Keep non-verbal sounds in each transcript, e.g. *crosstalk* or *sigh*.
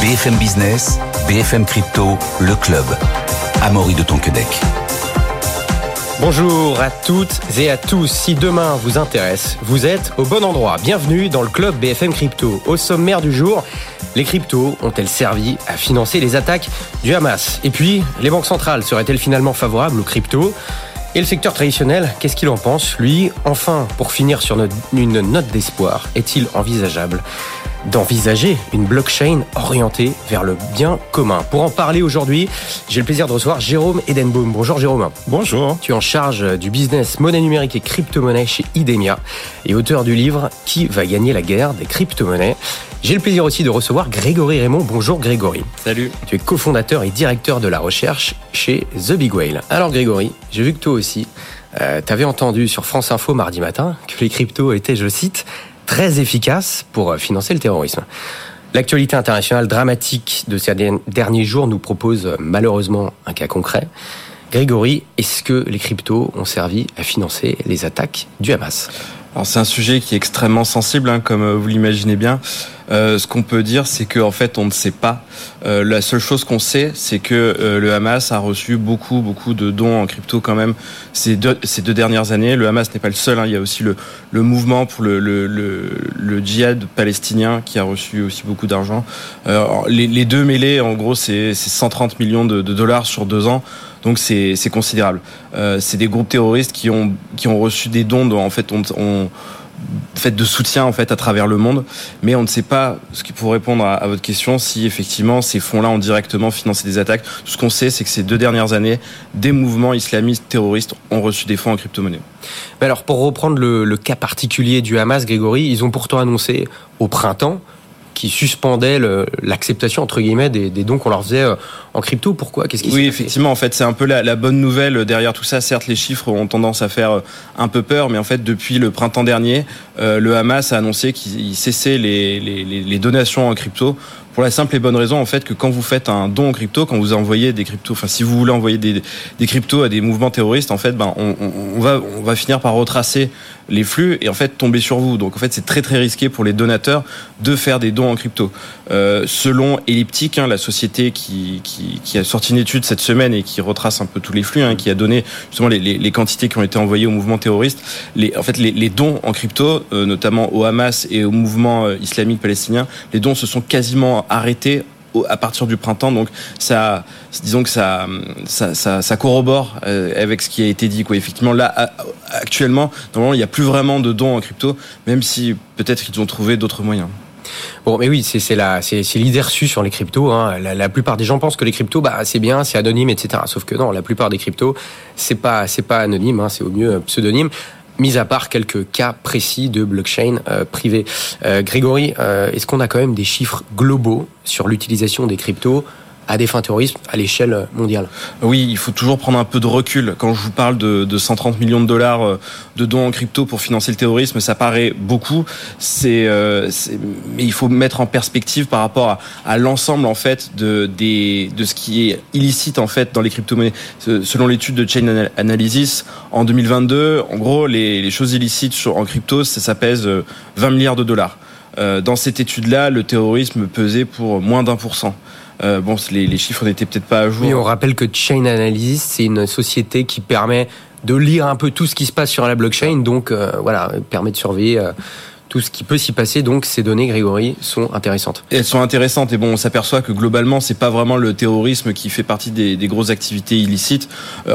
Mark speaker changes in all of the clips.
Speaker 1: BFM Business, BFM Crypto, le club. Amaury de Tonquedec.
Speaker 2: Bonjour à toutes et à tous. Si demain vous intéresse, vous êtes au bon endroit. Bienvenue dans le club BFM Crypto. Au sommaire du jour, les cryptos ont-elles servi à financer les attaques du Hamas? Et puis, les banques centrales seraient-elles finalement favorables aux cryptos? Et le secteur traditionnel, qu'est-ce qu'il en pense? Lui, enfin, pour finir sur une note d'espoir, est-il envisageable? D'envisager une blockchain orientée vers le bien commun. Pour en parler aujourd'hui, j'ai le plaisir de recevoir Jérôme Edenbaum. Bonjour Jérôme.
Speaker 3: Bonjour.
Speaker 2: Tu es en charge du business monnaie numérique et crypto-monnaie chez Idemia et auteur du livre Qui va gagner la guerre des crypto-monnaies j'ai le plaisir aussi de recevoir Grégory Raymond. Bonjour Grégory.
Speaker 4: Salut.
Speaker 2: Tu es cofondateur et directeur de la recherche chez The Big Whale. Alors Grégory, j'ai vu que toi aussi, euh, tu avais entendu sur France Info mardi matin que les cryptos étaient, je cite, très efficace pour euh, financer le terrorisme. L'actualité internationale dramatique de ces derniers jours nous propose euh, malheureusement un cas concret. Grégory, est-ce que les cryptos ont servi à financer les attaques du Hamas?
Speaker 4: Alors c'est un sujet qui est extrêmement sensible, hein, comme euh, vous l'imaginez bien. Euh, ce qu'on peut dire, c'est qu'en fait, on ne sait pas. Euh, la seule chose qu'on sait, c'est que euh, le Hamas a reçu beaucoup, beaucoup de dons en crypto quand même ces deux, ces deux dernières années. Le Hamas n'est pas le seul. Hein. Il y a aussi le, le mouvement pour le, le, le, le, djihad palestinien qui a reçu aussi beaucoup d'argent. Les, les, deux mêlés, en gros, c'est 130 millions de, dollars sur deux ans. Donc c'est considérable. c'est des groupes terroristes qui ont qui ont reçu des dons. Dont, en fait, on, on fait de soutien en fait à travers le monde, mais on ne sait pas ce qui pour répondre à, votre question si effectivement ces fonds-là ont directement financé des attaques. Ce qu'on sait, c'est que ces deux dernières années, des mouvements islamistes terroristes ont reçu des fonds en crypto-monnaie.
Speaker 2: Alors pour reprendre le cas particulier du Hamas, Grégory, ils ont pourtant annoncé au printemps qui suspendait l'acceptation entre guillemets des, des dons qu'on leur faisait euh, en crypto. Pourquoi? Qu'est-ce qui
Speaker 4: Oui, effectivement, en fait, c'est un peu la, la, bonne nouvelle derrière tout ça. Certes, les chiffres ont tendance à faire euh, un peu peur, mais en fait, depuis le printemps dernier, euh, le Hamas a annoncé qu'il cessait les, les, les donations en crypto pour la simple et bonne raison en fait que quand vous faites un don en crypto, quand vous envoyez des cryptos, enfin si vous voulez envoyer des, des cryptos à des mouvements terroristes, en fait, ben on, va on va finir par retracer les flux et en fait tomber sur vous. Donc en fait c'est très très risqué pour les donateurs de faire des dons en crypto. Euh, selon Elliptic, hein, la société qui, qui, qui, a sorti une étude cette semaine et qui retrace un peu tous les flux, hein, qui a donné justement les, les, les, quantités qui ont été envoyées au mouvement terroriste, les, en fait les, les dons en crypto, euh, notamment au Hamas et au mouvement euh, islamique palestinien, les dons se sont quasiment arrêté à partir du printemps. Donc ça, disons que ça, ça, corrobore euh, avec ce qui a été dit. Quoi. Effectivement, là, actuellement, normalement, il n'y a plus vraiment de dons en crypto, même si peut-être qu'ils ont trouvé d'autres moyens.
Speaker 2: Bon, mais oui, c'est la, l'idée reçue sur les cryptos. Hein. La, plupart des gens pensent que les cryptos, bah, c'est bien, c'est anonyme, etc. Sauf que non, la plupart des cryptos, c'est pas, pas anonyme, hein, c'est au mieux pseudonyme mis à part quelques cas précis de blockchain euh, privée. Euh, Grégory, euh, est-ce qu'on a quand même des chiffres globaux sur l'utilisation des cryptos à des fins terroristes à l'échelle mondiale.
Speaker 4: Oui, il faut toujours prendre un peu de recul. Quand je vous parle de, de 130 millions de dollars euh, de dons en crypto pour financer le terrorisme, ça paraît beaucoup. C'est, euh, mais il faut mettre en perspective par rapport à, l'ensemble en fait de de ce qui est illicite en fait dans les crypto-monnaies. Selon l'étude de Chain Analysis, en 2022, en gros, les, choses illicites en crypto, ça, ça pèse 20 euh, milliards de dollars. Euh, dans cette étude-là, le terrorisme pesait pour moins d'un pour cent. Euh, bon, les, les chiffres n'étaient peut-être pas à jour.
Speaker 2: Oui, on rappelle que Chain Analysis, c'est une société qui permet de lire un peu tout ce qui se passe sur la blockchain, donc euh, voilà, permet de surveiller euh, tout ce qui peut s'y passer. Donc ces données, Grégory, sont intéressantes.
Speaker 4: elles sont intéressantes et bon, on s'aperçoit que globalement, c'est pas vraiment le terrorisme qui fait partie des, des grosses activités illicites. Euh,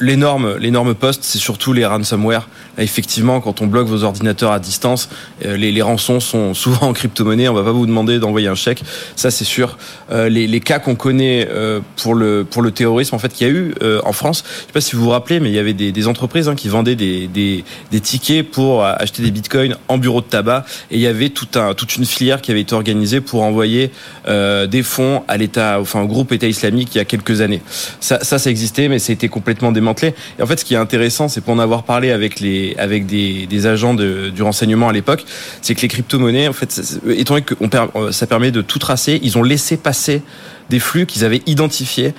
Speaker 4: l'énorme, l'énorme poste, c'est surtout les ransomware. Effectivement, quand on bloque vos ordinateurs à distance, euh, les, rançons sont *laughs* souvent en crypto-monnaie. On va pas vous demander d'envoyer un chèque, ça c'est sûr. Euh, les, cas qu'on connaît euh, pour le pour le terrorisme, en fait, qu'il y a eu en France, je sais pas si vous vous rappelez, mais il y avait des, entreprises hein, qui vendaient des, des, tickets pour acheter des bitcoins en bureau de tabac et il y avait tout un, toute une filière qui avait été organisée pour envoyer des fonds à l'État, enfin au groupe État islamique il y a quelques années. Ça, ça, ça existait, mais ça a été complètement démantelé. Et en fait, ce qui est intéressant, c'est pour en avoir parlé avec les, avec des, agents de, du renseignement à l'époque, c'est que les crypto-monnaies, en fait, étant donné que on, ça permet de tout tracer, ils ont laissé passer des flux qu'ils avaient identifiés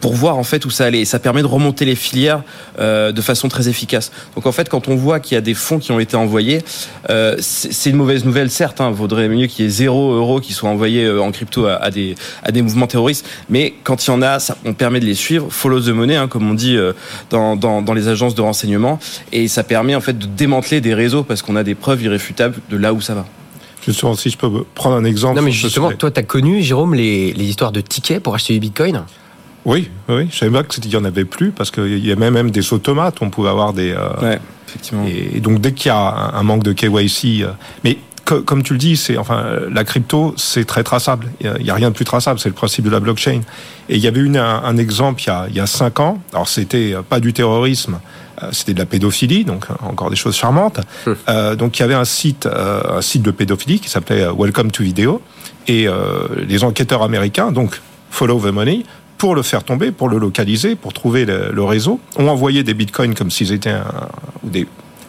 Speaker 4: pour voir en fait où ça allait. Et ça permet de remonter les filières de façon très efficace. Donc en fait, quand on voit qu'il y a des fonds qui ont été envoyés, c'est une mauvaise nouvelle, certes. Hein, vaudrait mieux qu'il y ait zéro euro qui soit envoyé en crypto à, des, à des mouvements terroristes. Mais quand il y en a, ça, on permet de les suivre. Follow the money, hein, comme on dit dans, dans, dans les agences de renseignement. Et ça permet en fait de démanteler des réseaux parce qu'on a des preuves irréfutables de là où ça va.
Speaker 3: Justement, si je peux prendre un exemple.
Speaker 2: Non, mais justement, toi, tu as connu, Jérôme, les, les, histoires de tickets pour acheter du bitcoin?
Speaker 3: Oui, oui. Je savais pas qu'il n'y en avait plus parce qu'il y a même, même des automates. On pouvait avoir des. Euh,
Speaker 4: ouais, effectivement.
Speaker 3: Et, donc, dès qu'il y a un, manque de KYC. Euh, mais comme tu le dis, c'est enfin la crypto, c'est très traçable. Il n'y a, rien de plus traçable. C'est le principe de la blockchain. Et il y avait une, un, exemple il y, a, il y a cinq ans. Alors c'était pas du terrorisme, euh, c'était de la pédophilie, donc euh, encore des choses charmantes. Hum. Euh, donc il y avait un site, un site de pédophilie qui s'appelait Welcome to Video, et les enquêteurs américains, donc Follow the Money, pour le faire tomber, pour le localiser, pour trouver le, réseau, ont envoyé des bitcoins comme s'ils étaient des,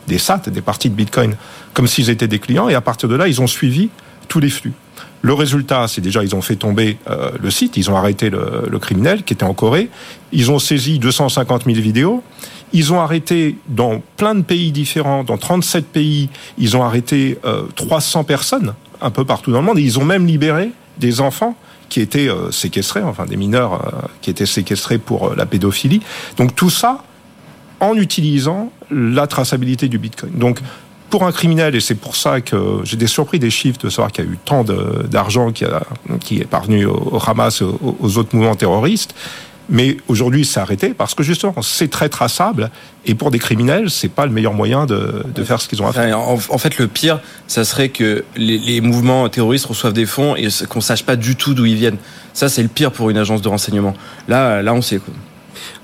Speaker 3: des des parties de bitcoin, comme s'ils étaient des clients, et à partir de là, ils ont suivi tous les flux. Le résultat, c'est déjà ils ont fait tomber le site, ils ont arrêté le, le, criminel qui était en Corée, ils ont saisi 250 000 vidéos, ils ont arrêté dans plein de pays différents, dans 37 pays, ils ont arrêté 300 euh, personnes un peu partout dans le monde. Et ils ont même libéré des enfants qui étaient euh, séquestrés, enfin des mineurs euh, qui étaient séquestrés pour la pédophilie. Donc tout ça en utilisant la traçabilité du Bitcoin. Donc pour un criminel, et c'est pour ça que j'étais surpris des chiffres de savoir qu'il y a eu tant d'argent qui, qui, est parvenu au, Hamas et aux autres mouvements terroristes, mais aujourd'hui, c'est arrêté parce que justement, c'est très traçable. Et pour des criminels, c'est pas le meilleur moyen de, de faire ce qu'ils ont à faire.
Speaker 4: En, fait, le pire, ça serait que les, les mouvements terroristes reçoivent des fonds et qu'on sache pas du tout d'où ils viennent. Ça, c'est le pire pour une agence de renseignement. Là, là, on sait. Quoi.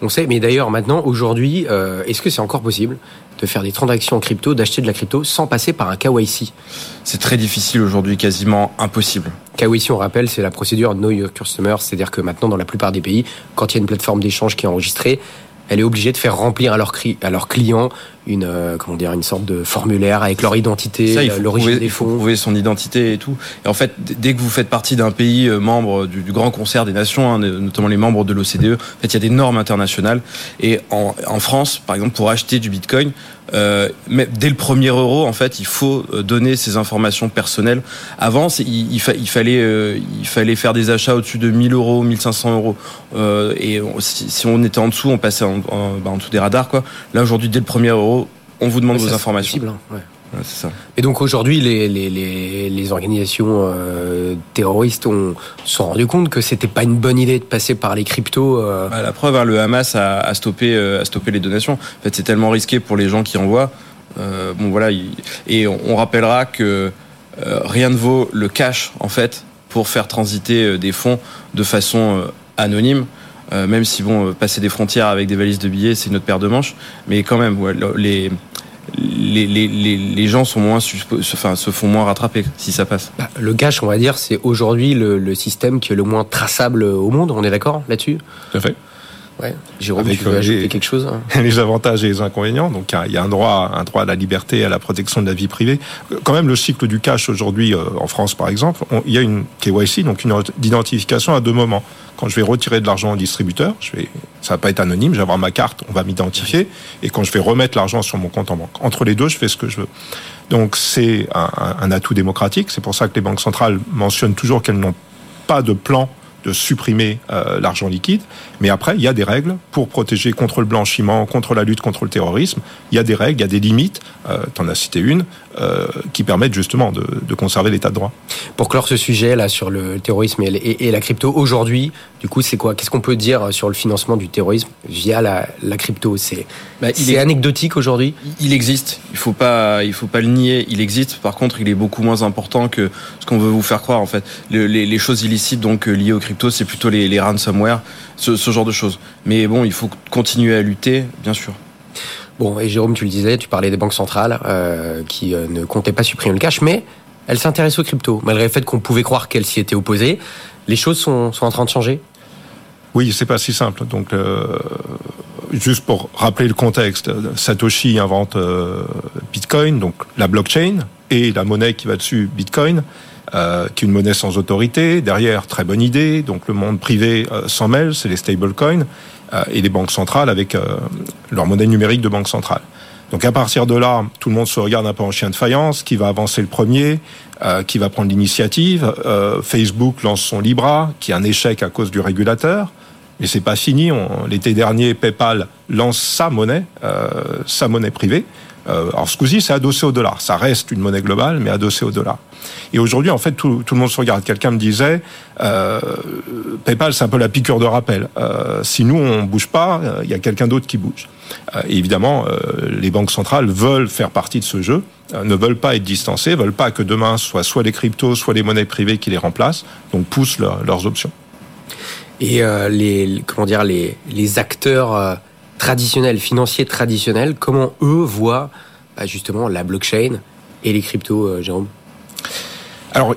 Speaker 2: On sait, mais d'ailleurs, maintenant, aujourd'hui, euh, est-ce que c'est encore possible de faire des transactions en crypto, d'acheter de la crypto sans passer par un KYC
Speaker 4: C'est très difficile aujourd'hui, quasiment impossible.
Speaker 2: KYC, on rappelle, c'est la procédure Know Your Customer, c'est-à-dire que maintenant, dans la plupart des pays, quand il y a une plateforme d'échange qui est enregistrée, elle est obligée de faire remplir à leurs à leur clients une euh, comment dire une sorte de formulaire avec leur identité, l'origine des fonds. Il faut
Speaker 4: prouver son identité et tout. Et en fait, dès que vous faites partie d'un pays euh, membre du, grand concert des nations, hein, notamment les membres de l'OCDE, en fait, il y a des normes internationales. Et en, en France, par exemple, pour acheter du Bitcoin, euh, mais dès le premier euro, en fait, il faut euh, donner ses informations personnelles. Avant, il, il, fallait, euh, il fallait faire des achats au-dessus de 1000 euros, 1500 euros. Euh, et si, si, on était en dessous, on passait en, en, bah, en dessous des radars. Quoi. Là, aujourd'hui, dès le premier euro, on vous demande vos informations.
Speaker 2: Possible, hein. ouais. Et donc aujourd'hui, les, les, les, les, organisations euh, terroristes ont se sont rendu compte que c'était pas une bonne idée de passer par les cryptos. Euh...
Speaker 4: Bah, la preuve, hein, le Hamas a, a stoppé, euh, a stoppé les donations. En fait, c'est tellement risqué pour les gens qui envoient. Euh, bon voilà, et on, on, rappellera que rien ne vaut le cash en fait pour faire transiter des fonds de façon anonyme. même si bon, passer des frontières avec des valises de billets, c'est une autre paire de manches, mais quand même, ouais, les les, les, les, gens sont moins enfin, se font moins rattraper si ça passe.
Speaker 2: Bah, le cash, on va dire, c'est aujourd'hui le, le, système qui est le moins traçable au monde. On est d'accord là-dessus?
Speaker 3: Tout à fait.
Speaker 2: Ouais. Jérôme, Avec, tu veux ajouter quelque chose
Speaker 3: hein *laughs* Les avantages et les inconvénients. Donc il y a un droit, un droit à la liberté, à la protection de la vie privée. Quand même, le cycle du cash aujourd'hui, euh, en France par exemple, il y a une KYC, donc une identification à deux moments. Quand je vais retirer de l'argent au distributeur, je vais, ça va pas être anonyme, je vais avoir ma carte, on va m'identifier, et quand je vais remettre l'argent sur mon compte en banque. Entre les deux, je fais ce que je veux. Donc c'est un, un atout démocratique. C'est pour ça que les banques centrales mentionnent toujours qu'elles n'ont pas de plan de supprimer euh, l'argent liquide. Mais après, il y a des règles pour protéger contre le blanchiment, contre la lutte contre le terrorisme. Il y a des règles, il y a des limites. Euh, tu en as cité une, euh, qui permettent justement de, de conserver l'état de droit.
Speaker 2: Pour clore ce sujet là sur le terrorisme et, et, et la crypto aujourd'hui, du coup, c'est quoi Qu'est-ce qu'on peut dire sur le financement du terrorisme via la, la crypto? C'est bah, il est anecdotique aujourd'hui?
Speaker 4: Il existe. Il faut pas, il faut pas le nier. Il existe. Par contre, il est beaucoup moins important que ce qu'on veut vous faire croire. En fait, le, les, les, choses illicites donc liées aux crypto, c'est plutôt les, les ransomware, ce, ce genre de choses. Mais bon, il faut continuer à lutter, bien sûr.
Speaker 2: Bon, et Jérôme, tu le disais, tu parlais des banques centrales euh, qui euh, ne comptaient pas supprimer le cash, mais elles s'intéressent aux cryptos, malgré le fait qu'on pouvait croire qu'elles s'y étaient opposées. Les choses sont, sont en train de changer
Speaker 3: Oui, c'est pas si simple. Donc, euh, juste pour rappeler le contexte, Satoshi invente euh, Bitcoin, donc la blockchain, et la monnaie qui va dessus, Bitcoin. Euh, qui est une monnaie sans autorité. Derrière, très bonne idée. Donc le monde privé euh, s'en mêle, c'est les stablecoins euh, et les banques centrales avec euh, leur monnaie numérique de banque centrale. Donc à partir de là, tout le monde se regarde un peu en chien de faïence, qui va avancer le premier, euh, qui va prendre l'initiative. Euh, Facebook lance son Libra, qui est un échec à cause du régulateur. Mais c'est pas fini. L'été dernier, PayPal lance sa monnaie, euh, sa monnaie privée. Euh, alors ce coup-ci, c'est adossé au dollar. Ça reste une monnaie globale, mais adossé au dollar. Et aujourd'hui, en fait, tout, tout, le monde se regarde. Quelqu'un me disait, euh, PayPal, c'est un peu la piqûre de rappel. Euh, si nous, on bouge pas, euh, il y a quelqu'un d'autre qui bouge. Euh, évidemment, les banques centrales veulent faire partie de ce jeu, ne veulent pas être distancées, veulent pas que demain, soit soit les cryptos, soit les monnaies privées qui les remplacent, donc poussent leur, leurs options.
Speaker 2: Et les, comment dire, les, les acteurs traditionnels, financiers traditionnels, comment eux voient bah, justement la blockchain et les cryptos, Jérôme?
Speaker 3: Alors,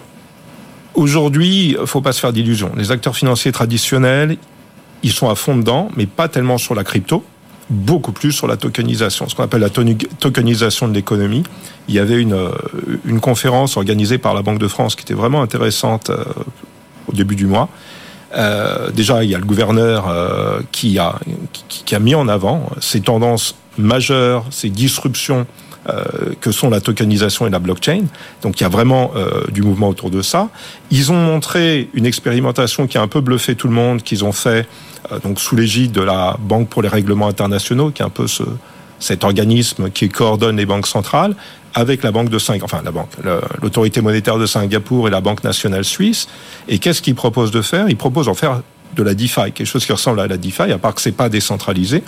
Speaker 3: aujourd'hui, faut pas se faire d'illusions. Les acteurs financiers traditionnels, ils sont à fond dedans, mais pas tellement sur la crypto, beaucoup plus sur la tokenisation, ce qu'on appelle la tokenisation de l'économie. Il y avait une, une conférence organisée par la Banque de France qui était vraiment intéressante euh, au début du mois. Euh, déjà, il y a le gouverneur euh, qui, a, qui, qui, a mis en avant ces tendances majeures, ces disruptions euh, que sont la tokenisation et la blockchain. Donc il y a vraiment euh, du mouvement autour de ça. Ils ont montré une expérimentation qui a un peu bluffé tout le monde, qu'ils ont fait euh, donc sous l'égide de la Banque pour les règlements internationaux, qui est un peu ce, cet organisme qui coordonne les banques centrales, avec la banque de Singapour, enfin la banque, l'autorité monétaire de Singapour et la banque nationale suisse. Et qu'est-ce qu'ils proposent de faire? Ils proposent en faire de la DeFi, quelque chose qui ressemble à la DeFi, à part que c'est pas décentralisé.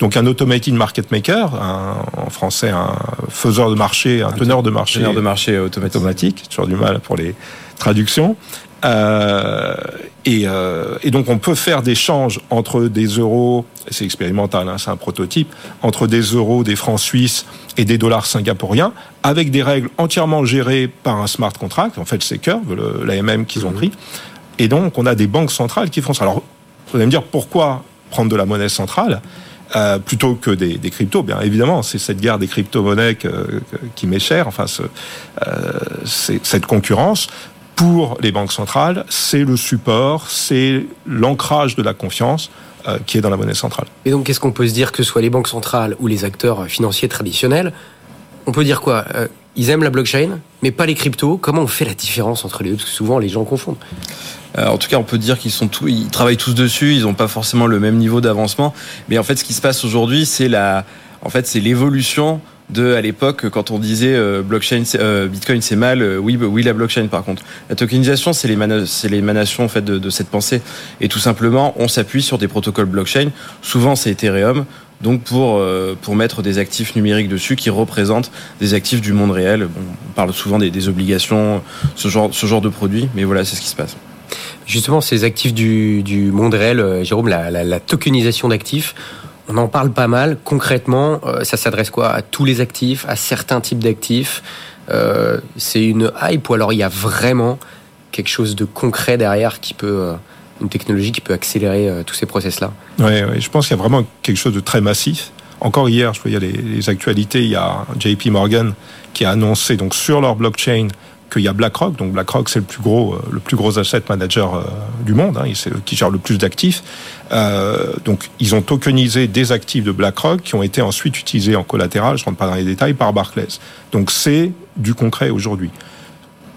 Speaker 3: Donc un automated market maker, un, en français un faiseur de marché, un, un teneur de marché,
Speaker 4: teneur de marché automatique.
Speaker 3: automatique. Toujours du mal pour les traductions. Euh, et, euh, et, donc on peut faire des changes entre des euros, c'est expérimental, hein, c'est un prototype, entre des euros, des francs suisses et des dollars singapouriens, avec des règles entièrement gérées par un smart contract. En fait, c'est Curve, l'AMM qu'ils ont pris. Et donc, on a des banques centrales qui font ça. Alors, vous allez me dire pourquoi prendre de la monnaie centrale euh, plutôt que des, des, cryptos? Bien évidemment, c'est cette guerre des crypto-monnaies qui m'est chère, enfin, ce, euh, cette concurrence. Pour les banques centrales, c'est le support, c'est l'ancrage de la confiance euh, qui est dans la monnaie centrale.
Speaker 2: Et donc, qu'est-ce qu'on peut se dire que ce soit les banques centrales ou les acteurs financiers traditionnels? On peut dire quoi? Euh, Ils aiment la blockchain, mais pas les cryptos. Comment on fait la différence entre les deux? Parce que souvent, les gens confondent.
Speaker 4: Euh, en tout cas, on peut dire qu'ils sont tous, ils travaillent tous dessus. Ils n'ont pas forcément le même niveau d'avancement. Mais en fait, ce qui se passe aujourd'hui, c'est la, en fait, c'est l'évolution de à l'époque quand on disait euh, blockchain euh, bitcoin c'est mal euh, oui oui la blockchain par contre. La tokenisation c'est l'émanation en fait de, de, cette pensée. Et tout simplement on s'appuie sur des protocoles blockchain. Souvent c'est ethereum. Donc pour euh, pour mettre des actifs numériques dessus qui représentent des actifs du monde réel. Bon, on parle souvent des, des obligations ce genre ce genre de produits mais voilà c'est ce qui se passe.
Speaker 2: Justement, ces actifs du, du monde réel, euh, Jérôme, la, la, la tokenisation d'actifs, on en parle pas mal. Concrètement, euh, ça s'adresse quoi À tous les actifs, à certains types d'actifs? Euh, C'est une hype ou alors il y a vraiment quelque chose de concret derrière qui peut, euh, une technologie qui peut accélérer tous ces process-là?
Speaker 3: Oui, je pense qu'il y a vraiment quelque chose de très massif. Encore hier, je voyais les, les actualités, il y a JP Morgan qui a annoncé donc sur leur blockchain qu'il y a BlackRock. Donc BlackRock, c'est le plus gros, le plus gros asset manager euh, du monde. Hein, qui gèrent le plus d'actifs. Euh, donc ils ont tokenisé des actifs de BlackRock qui ont été ensuite utilisés en collatéral. Je rentre pas dans les détails par Barclays. Donc c'est du concret aujourd'hui.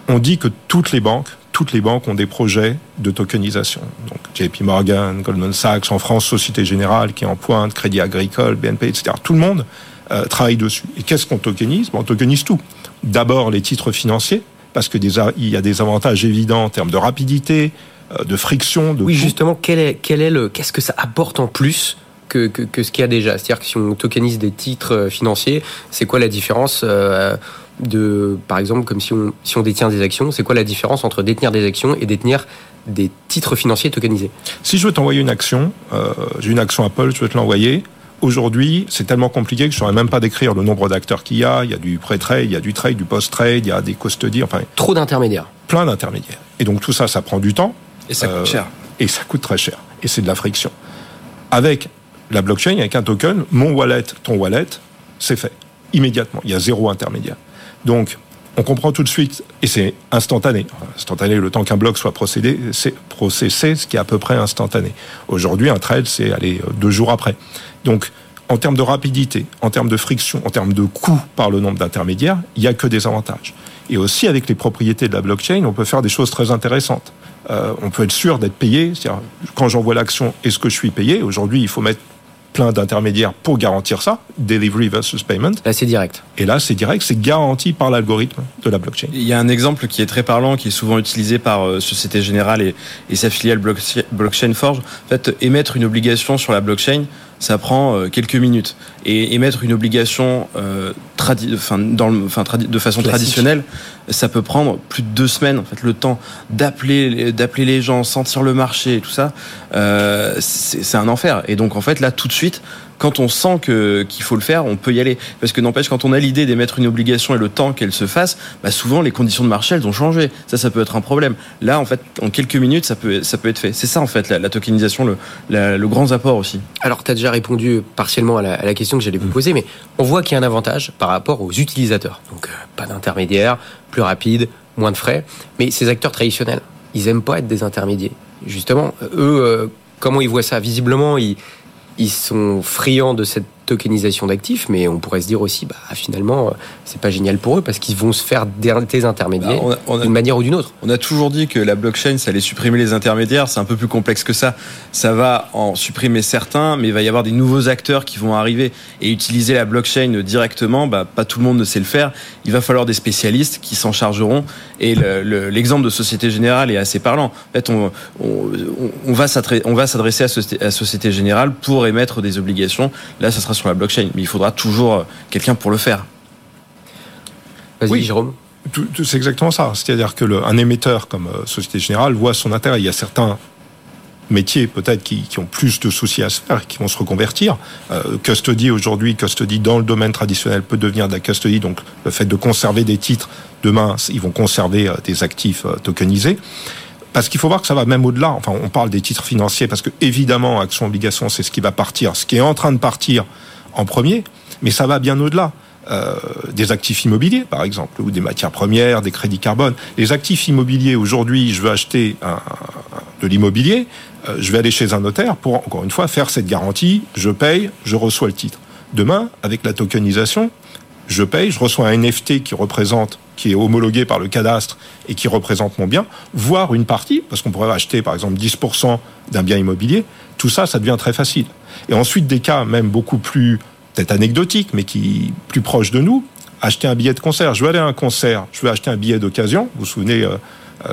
Speaker 3: On dit que toutes les banques, toutes les banques ont des projets de tokenisation. Donc JP Morgan, Goldman Sachs, en France, Société Générale qui est en pointe, Crédit Agricole, BNP, etc. Tout le monde euh, travaille dessus. Et qu'est-ce qu'on tokenise? Bon, On tokenise tout. D'abord les titres financiers, parce que des, il y a des avantages évidents en termes de rapidité, euh, de friction. De
Speaker 2: oui, justement, quel est, quel est le, qu'est-ce que ça apporte en plus que, que, que ce qu'il y a déjà? C'est-à-dire que si on tokenise des titres financiers, c'est quoi la différence euh, de, par exemple, comme si on, si on détient des actions, c'est quoi la différence entre détenir des actions et détenir des titres financiers tokenisés?
Speaker 3: Si je veux t'envoyer une action, euh, j'ai une action Apple, je veux te l'envoyer. Aujourd'hui, c'est tellement compliqué que je ne saurais même pas décrire le nombre d'acteurs qu'il y a. Il y a du pré-trade, il y a du trade, du post-trade, il y a des custodies, enfin.
Speaker 2: Trop d'intermédiaires.
Speaker 3: Plein d'intermédiaires. Et donc tout ça, ça prend du temps.
Speaker 4: Et ça coûte euh, cher.
Speaker 3: Et ça coûte très cher. Et c'est de la friction. Avec la blockchain, avec un token, mon wallet, ton wallet, c'est fait. Immédiatement. Il y a zéro intermédiaire. Donc, on comprend tout de suite, et c'est instantané. Instantané, le temps qu'un bloc soit procédé, c'est processé, ce qui est à peu près instantané. Aujourd'hui, un trade, c'est aller euh, deux jours après. Donc, en termes de rapidité, en termes de friction, en termes de coût par le nombre d'intermédiaires, il n'y a que des avantages. Et aussi, avec les propriétés de la blockchain, on peut faire des choses très intéressantes. Euh, on peut être sûr d'être payé. C'est-à-dire, quand j'envoie l'action, est-ce que je suis payé? Aujourd'hui, il faut mettre plein d'intermédiaires pour garantir ça, delivery versus payment.
Speaker 2: Là, c'est direct.
Speaker 3: Et là, c'est direct, c'est garanti par l'algorithme de la blockchain.
Speaker 4: Il y a un exemple qui est très parlant, qui est souvent utilisé par euh, Société Générale et, et sa filiale Blockchain Forge. En fait, émettre une obligation sur la blockchain, ça prend euh, quelques minutes. Et émettre une obligation euh, dans le, de façon traditionnelle, ça peut prendre plus de deux semaines. En fait, le temps d'appeler, d'appeler les gens, sentir le marché tout ça, euh, c'est un enfer. Et donc, en fait, là, tout de suite, quand on sent que qu'il faut le faire, on peut y aller. Parce que n'empêche, quand on a l'idée d'émettre une obligation et le temps qu'elle se fasse, bah souvent les conditions de marché elles ont changé. Ça, ça peut être un problème. Là, en fait, en quelques minutes, ça peut ça peut être fait. C'est ça en fait la, tokenisation, le, le grand apport aussi.
Speaker 2: Alors, tu as déjà répondu partiellement à la, à la question que j'allais vous poser, mais on voit qu'il y a un avantage par rapport aux utilisateurs. Donc, euh, pas d'intermédiaire, plus rapide, moins de frais. Mais ces acteurs traditionnels, ils aiment pas être des intermédiaires. Justement, eux, euh, comment ils voient ça? Visiblement, ils ils sont friands de cette tokenisation d'actifs, mais on pourrait se dire aussi, bah, finalement, c'est pas génial pour eux parce qu'ils vont se faire des intermédiaires bah, d'une manière ou d'une autre.
Speaker 4: On a toujours dit que la blockchain, ça allait supprimer les intermédiaires. C'est un peu plus complexe que ça. Ça va en supprimer certains, mais il va y avoir des nouveaux acteurs qui vont arriver et utiliser la blockchain directement. Bah, pas tout le monde ne sait le faire. Il va falloir des spécialistes qui s'en chargeront. Et l'exemple de Société Générale est assez parlant. En fait, on, on, on va s'adresser à Société Générale pour émettre des obligations. Là, ça sera sur la blockchain, mais il faudra toujours euh, quelqu'un pour le faire.
Speaker 2: Vas-y, oui. Jérôme.
Speaker 3: C'est exactement ça. C'est-à-dire que un émetteur comme euh, Société Générale voit son intérêt. Il y a certains métiers peut-être qui, ont plus de soucis à se faire, qui vont se reconvertir. Euh, custody aujourd'hui, custody dans le domaine traditionnel peut devenir de la custody, donc le fait de conserver des titres, demain ils vont conserver des actifs tokenisés. Parce qu'il faut voir que ça va même au-delà. Enfin, on parle des titres financiers parce que évidemment, action obligation, c'est ce qui va partir, ce qui est en train de partir en premier, mais ça va bien au-delà. Euh, des actifs immobiliers, par exemple, ou des matières premières, des crédits carbone. Les actifs immobiliers, aujourd'hui, je veux acheter de l'immobilier, euh, je vais aller chez un notaire pour, encore une fois, faire cette garantie, je paye, je reçois le titre. Demain, avec la tokenisation, je paye, je reçois un NFT qui représente, qui est homologué par le cadastre et qui représente mon bien, voire une partie, parce qu'on pourrait acheter par exemple 10% d'un bien immobilier, tout ça, ça devient très facile. Et ensuite, des cas même beaucoup plus peut-être anecdotique, mais qui plus proche de nous, acheter un billet de concert. Je veux aller à un concert, je veux acheter un billet d'occasion. Vous vous souvenez, euh,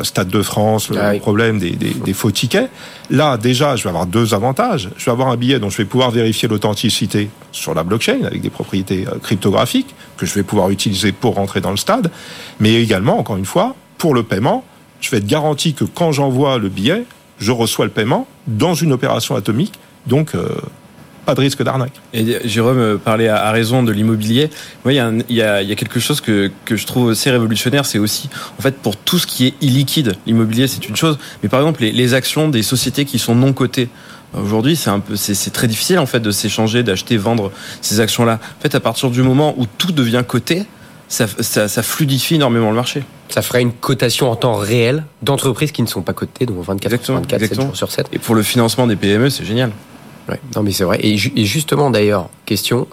Speaker 3: Stade de France, le ah problème des, des, faux tickets. Là, déjà, je vais avoir deux avantages. Je vais avoir un billet dont je vais pouvoir vérifier l'authenticité sur la blockchain avec des propriétés euh, cryptographiques que je vais pouvoir utiliser pour rentrer dans le stade. Mais également, encore une fois, pour le paiement, je vais être garanti que quand j'envoie le billet, je reçois le paiement dans une opération atomique. Donc, pas de risque d'arnaque.
Speaker 4: Et Jérôme euh, parlait à, raison de l'immobilier. Moi, il y, a il, y a, il y, a quelque chose que, que je trouve assez révolutionnaire, c'est aussi, en fait, pour tout ce qui est illiquide, l'immobilier, c'est une chose, mais par exemple, les, les, actions des sociétés qui sont non cotées. Aujourd'hui, c'est un peu, c'est très difficile en fait de s'échanger, d'acheter, vendre ces actions-là. En fait, à partir du moment où tout devient coté, ça, ça, ça, fluidifie énormément le marché.
Speaker 2: Ça ferait une cotation en temps réel d'entreprises qui ne sont pas cotées, donc 24
Speaker 4: exactement,
Speaker 2: 24
Speaker 4: exactement.
Speaker 2: 7 jours sur 7.
Speaker 4: Et pour le financement des PME, c'est génial.
Speaker 2: Ouais, non, mais c'est vrai. Et, et, justement, d'ailleurs, question,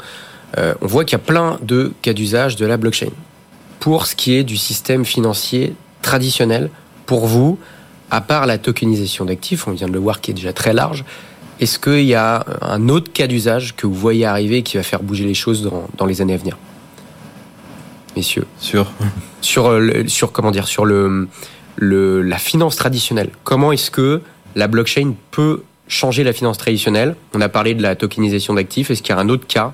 Speaker 2: euh, on voit qu'il y a plein de cas d'usage de la blockchain. Pour ce qui est du système financier traditionnel, pour vous, à part la tokenisation d'actifs, on vient de le voir qui est déjà très large, est-ce qu'il y a un autre cas d'usage que vous voyez arriver qui va faire bouger les choses dans, dans les années à venir? Messieurs.
Speaker 4: Sur
Speaker 2: Sur, euh, le, sur comment dire, sur le, le, la finance traditionnelle. Comment est-ce que la blockchain peut changer la finance traditionnelle. On a parlé de la tokenisation d'actifs. Est-ce qu'il y a un autre cas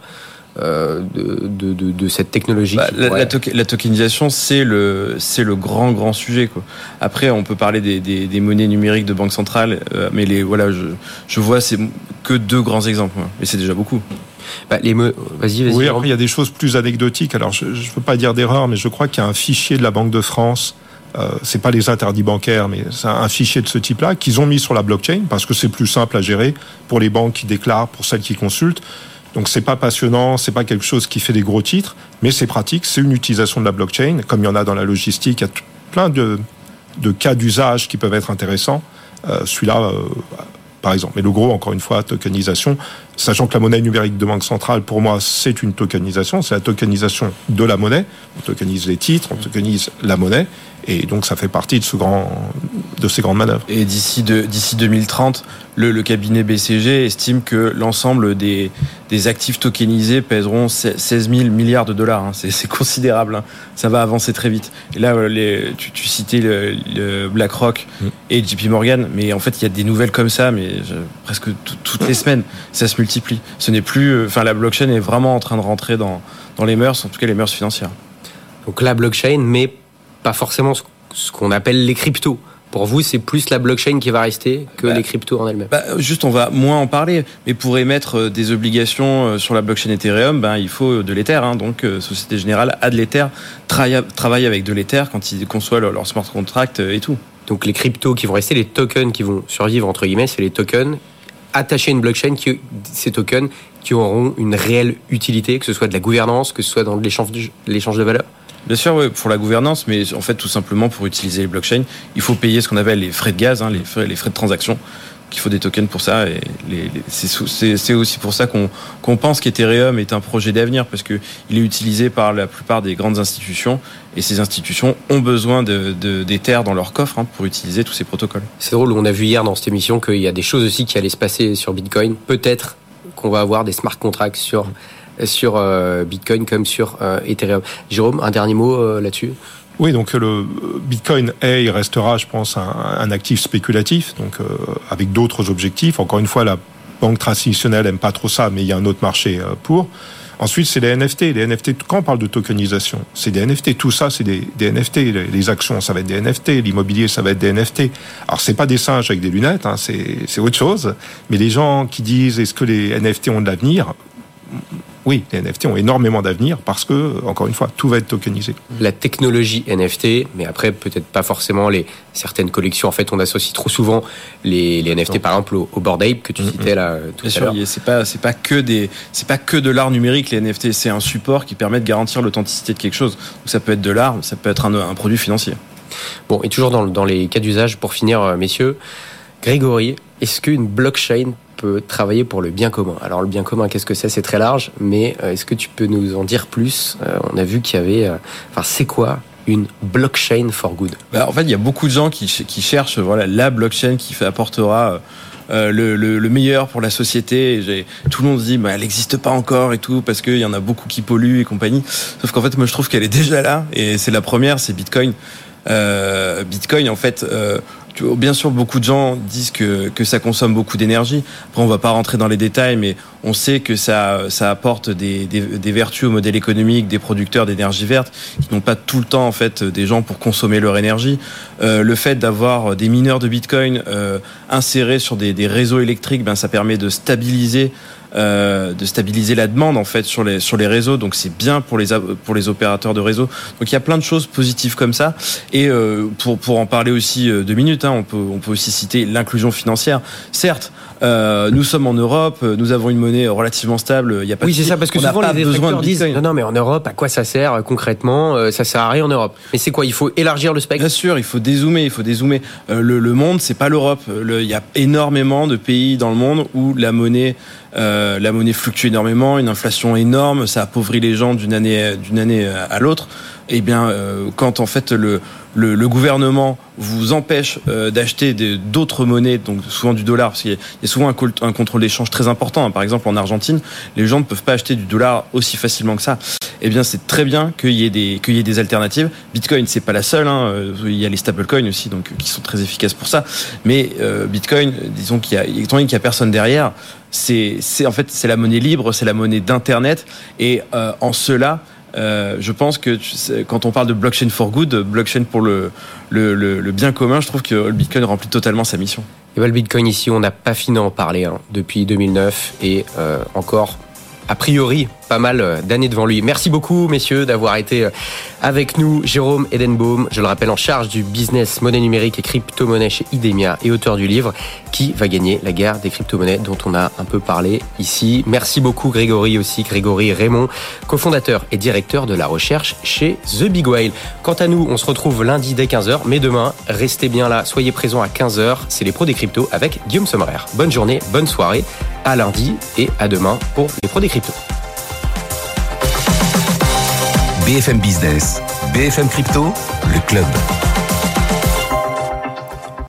Speaker 2: euh, de, de, de, de, cette technologie
Speaker 4: bah, la, la, la, tokenisation, c'est le, c'est le grand, grand sujet. Quoi. Après, on peut parler des, des, des monnaies numériques de banque centrale, euh, mais les, voilà, je, je vois c'est que deux grands exemples. Hein. Mais c'est déjà beaucoup.
Speaker 2: Bah, les me... Vas-y, vas-y.
Speaker 3: Oui, après, il y a des choses plus anecdotiques. Alors, je ne veux pas dire d'erreur, mais je crois qu'il y a un fichier de la Banque de France euh, c'est pas les interdits bancaires, mais c'est un fichier de ce type-là qu'ils ont mis sur la blockchain parce que c'est plus simple à gérer pour les banques qui déclarent, pour celles qui consultent. Donc c'est pas passionnant, c'est pas quelque chose qui fait des gros titres, mais c'est pratique, c'est une utilisation de la blockchain, comme il y en a dans la logistique, il y a plein de, cas d'usage qui peuvent être intéressants. Euh, Celui-là, euh, par exemple. Mais le gros, encore une fois, tokenisation, sachant que la monnaie numérique de banque centrale, pour moi, c'est une tokenisation, c'est la tokenisation de la monnaie. On tokenise les titres, on tokenise la monnaie, et donc ça fait partie de, ce grand, de ces grandes manœuvres.
Speaker 4: Et d'ici d'ici 2030, le, le, cabinet BCG estime que l'ensemble des, des actifs tokenisés pèseront 16 000 milliards de dollars. Hein. C'est considérable. Hein. Ça va avancer très vite. Et là, les, tu, tu, citais le, le BlackRock mm. et JP Morgan, mais en fait, il y a des nouvelles comme ça, mais je, presque toutes les semaines, ça se multiplie. Ce n'est plus, euh, enfin, la blockchain est vraiment en train de rentrer dans, dans les mœurs, en tout cas les mœurs financières.
Speaker 2: Donc la blockchain, mais pas forcément ce qu'on appelle les cryptos. Pour vous, c'est plus la blockchain qui va rester que bah, les cryptos en elles-mêmes
Speaker 4: bah, Juste, on va moins en parler. Mais pour émettre euh, des obligations euh, sur la blockchain Ethereum, ben, il faut de l'Ether. Hein. Donc, Société Générale a de l'Ether, travaille avec de l'Ether quand ils conçoivent leur, leur smart contract et tout.
Speaker 2: Donc, les cryptos qui vont rester, les tokens qui vont survivre, entre guillemets, c'est les tokens attachés à une blockchain, qui, ces tokens qui auront une réelle utilité, que ce soit de la gouvernance, que ce soit dans l'échange de valeur
Speaker 4: Bien sûr, pour la gouvernance, mais en fait, tout simplement pour utiliser les blockchains, il faut payer ce qu'on appelle les frais de gaz, hein, les, frais, les frais de transaction qu'il faut des tokens pour ça. Et c'est aussi pour ça qu'on qu pense qu'Ethereum est un projet d'avenir parce qu'il est utilisé par la plupart des grandes institutions et ces institutions ont besoin de, dans leur coffre hein, pour utiliser tous ces protocoles.
Speaker 2: C'est drôle, on a vu hier dans cette émission qu'il y a des choses aussi qui allaient se passer sur Bitcoin. Peut-être qu'on va avoir des smart contracts sur sur euh, Bitcoin comme sur euh, Ethereum. Jérôme, un dernier mot euh, là-dessus?
Speaker 3: Oui, donc le Bitcoin est, il restera, je pense, un, actif spéculatif, donc avec d'autres objectifs. Encore une fois, la banque traditionnelle aime pas trop ça, mais il y a un autre marché pour. Ensuite, c'est les NFT. Les NFT, quand on parle de tokenisation, c'est des NFT. Tout ça, c'est des, des, NFT. Les actions, ça va être des NFT. L'immobilier, ça va être des NFT. Alors, c'est pas des singes avec des lunettes, hein, c'est autre chose. Mais les gens qui disent est-ce que les NFT ont de l'avenir? Oui, les NFT ont énormément d'avenir parce que, encore une fois, tout va être tokenisé.
Speaker 2: La technologie NFT, mais après, peut-être pas forcément les certaines collections. En fait, on associe trop souvent les, les NFT, par exemple, au, Board Ape que tu citais là tout à l'heure.
Speaker 4: C'est pas, c'est pas que des, c'est pas que de l'art numérique, les NFT. C'est un support qui permet de garantir l'authenticité de quelque chose. Donc, ça peut être de l'art, ça peut être un, un, produit financier.
Speaker 2: Bon, et toujours dans, dans les cas d'usage, pour finir, euh, messieurs, Grégory, est-ce qu'une blockchain peut travailler pour le bien commun. Alors le bien commun, qu'est-ce que c'est? C'est très large, mais euh, est-ce que tu peux nous en dire plus? Euh, On a vu qu'il y avait... Euh, enfin, c'est quoi une blockchain for good?
Speaker 4: Bah, En fait, il y a beaucoup de gens qui, cherchent voilà, la blockchain qui apportera... Le, le, le, meilleur pour la société. tout le monde dit, bah, elle n'existe pas encore et tout, parce qu'il y en a beaucoup qui polluent et compagnie. Sauf qu'en fait, moi, je trouve qu'elle est déjà là, et c'est la première, c'est Bitcoin. Bitcoin, en fait, euh, bien sûr, beaucoup de gens disent que, que ça consomme beaucoup d'énergie. Après, on va pas rentrer dans les détails, mais on sait que ça, ça apporte des, des, vertus au modèle économique des producteurs d'énergie verte qui n'ont pas tout le temps en fait des gens pour consommer leur énergie. Euh, le fait d'avoir des mineurs de Bitcoin euh, insérés sur des, des, réseaux électriques, ben ça permet de stabiliser euh, de stabiliser la demande en fait sur les sur les réseaux. Donc c'est bien pour les pour les opérateurs de réseau. Donc il y a plein de choses positives comme ça. Et euh, pour pour en parler aussi euh, deux minutes hein, on peut on peut aussi citer l'inclusion financière. Certes euh, nous sommes en Europe, nous avons une monnaie relativement stable. Il y a pas
Speaker 2: oui, c'est ça, parce que souvent les besoin disent non, non, mais en Europe, à quoi ça sert concrètement Ça sert à rien en Europe. Mais c'est quoi Il faut élargir le spectre?
Speaker 4: Bien sûr, il faut dézoomer, il faut dézoomer. le, le monde, c'est pas l'Europe. Il y a énormément de pays dans le monde où la monnaie euh, la monnaie fluctue énormément, une inflation énorme, ça appauvrit les gens d'une année d'une année à l'autre. Eh bien, euh, quand en fait le, le, le gouvernement vous empêche euh, d'acheter d'autres monnaies, donc souvent du dollar, parce qu'il y, a souvent un, un contrôle d'échange très important. Hein. Par exemple, en Argentine, les gens ne peuvent pas acheter du dollar aussi facilement que ça. Eh bien, c'est très bien qu'il y ait des qu'il y ait des alternatives. Bitcoin, c'est pas la seule. Hein. Il y a les stablecoins aussi, donc qui sont très efficaces pour ça. Mais Bitcoin, disons qu'il y a, étant donné qu'il y a personne derrière, c'est en fait c'est la monnaie libre, c'est la monnaie d'internet et euh, en cela euh, je pense que quand on parle de blockchain for good, blockchain pour le, bien commun, je trouve que le Bitcoin remplit totalement sa mission.
Speaker 2: Et ben, le Bitcoin ici, on n'a pas fini d'en parler hein, depuis 2009 et euh, encore, a priori, pas mal d'années devant lui. Merci beaucoup, messieurs, d'avoir été avec nous. Jérôme Edenbaum, je le rappelle, en charge du business monnaie numérique et crypto-monnaie chez Idemia et auteur du livre Qui va gagner la guerre des crypto-monnaies dont on a un peu parlé ici. Merci beaucoup, Grégory aussi, Grégory Raymond, cofondateur et directeur de la recherche chez The Big Whale. Quant à nous, on se retrouve lundi dès 15h, mais demain, restez bien là, soyez présents à 15h. C'est les pros des cryptos avec Guillaume Sommerer. Bonne journée, bonne soirée, à lundi et à demain pour les pros des cryptos.
Speaker 1: BFM Business, BFM Crypto, le club.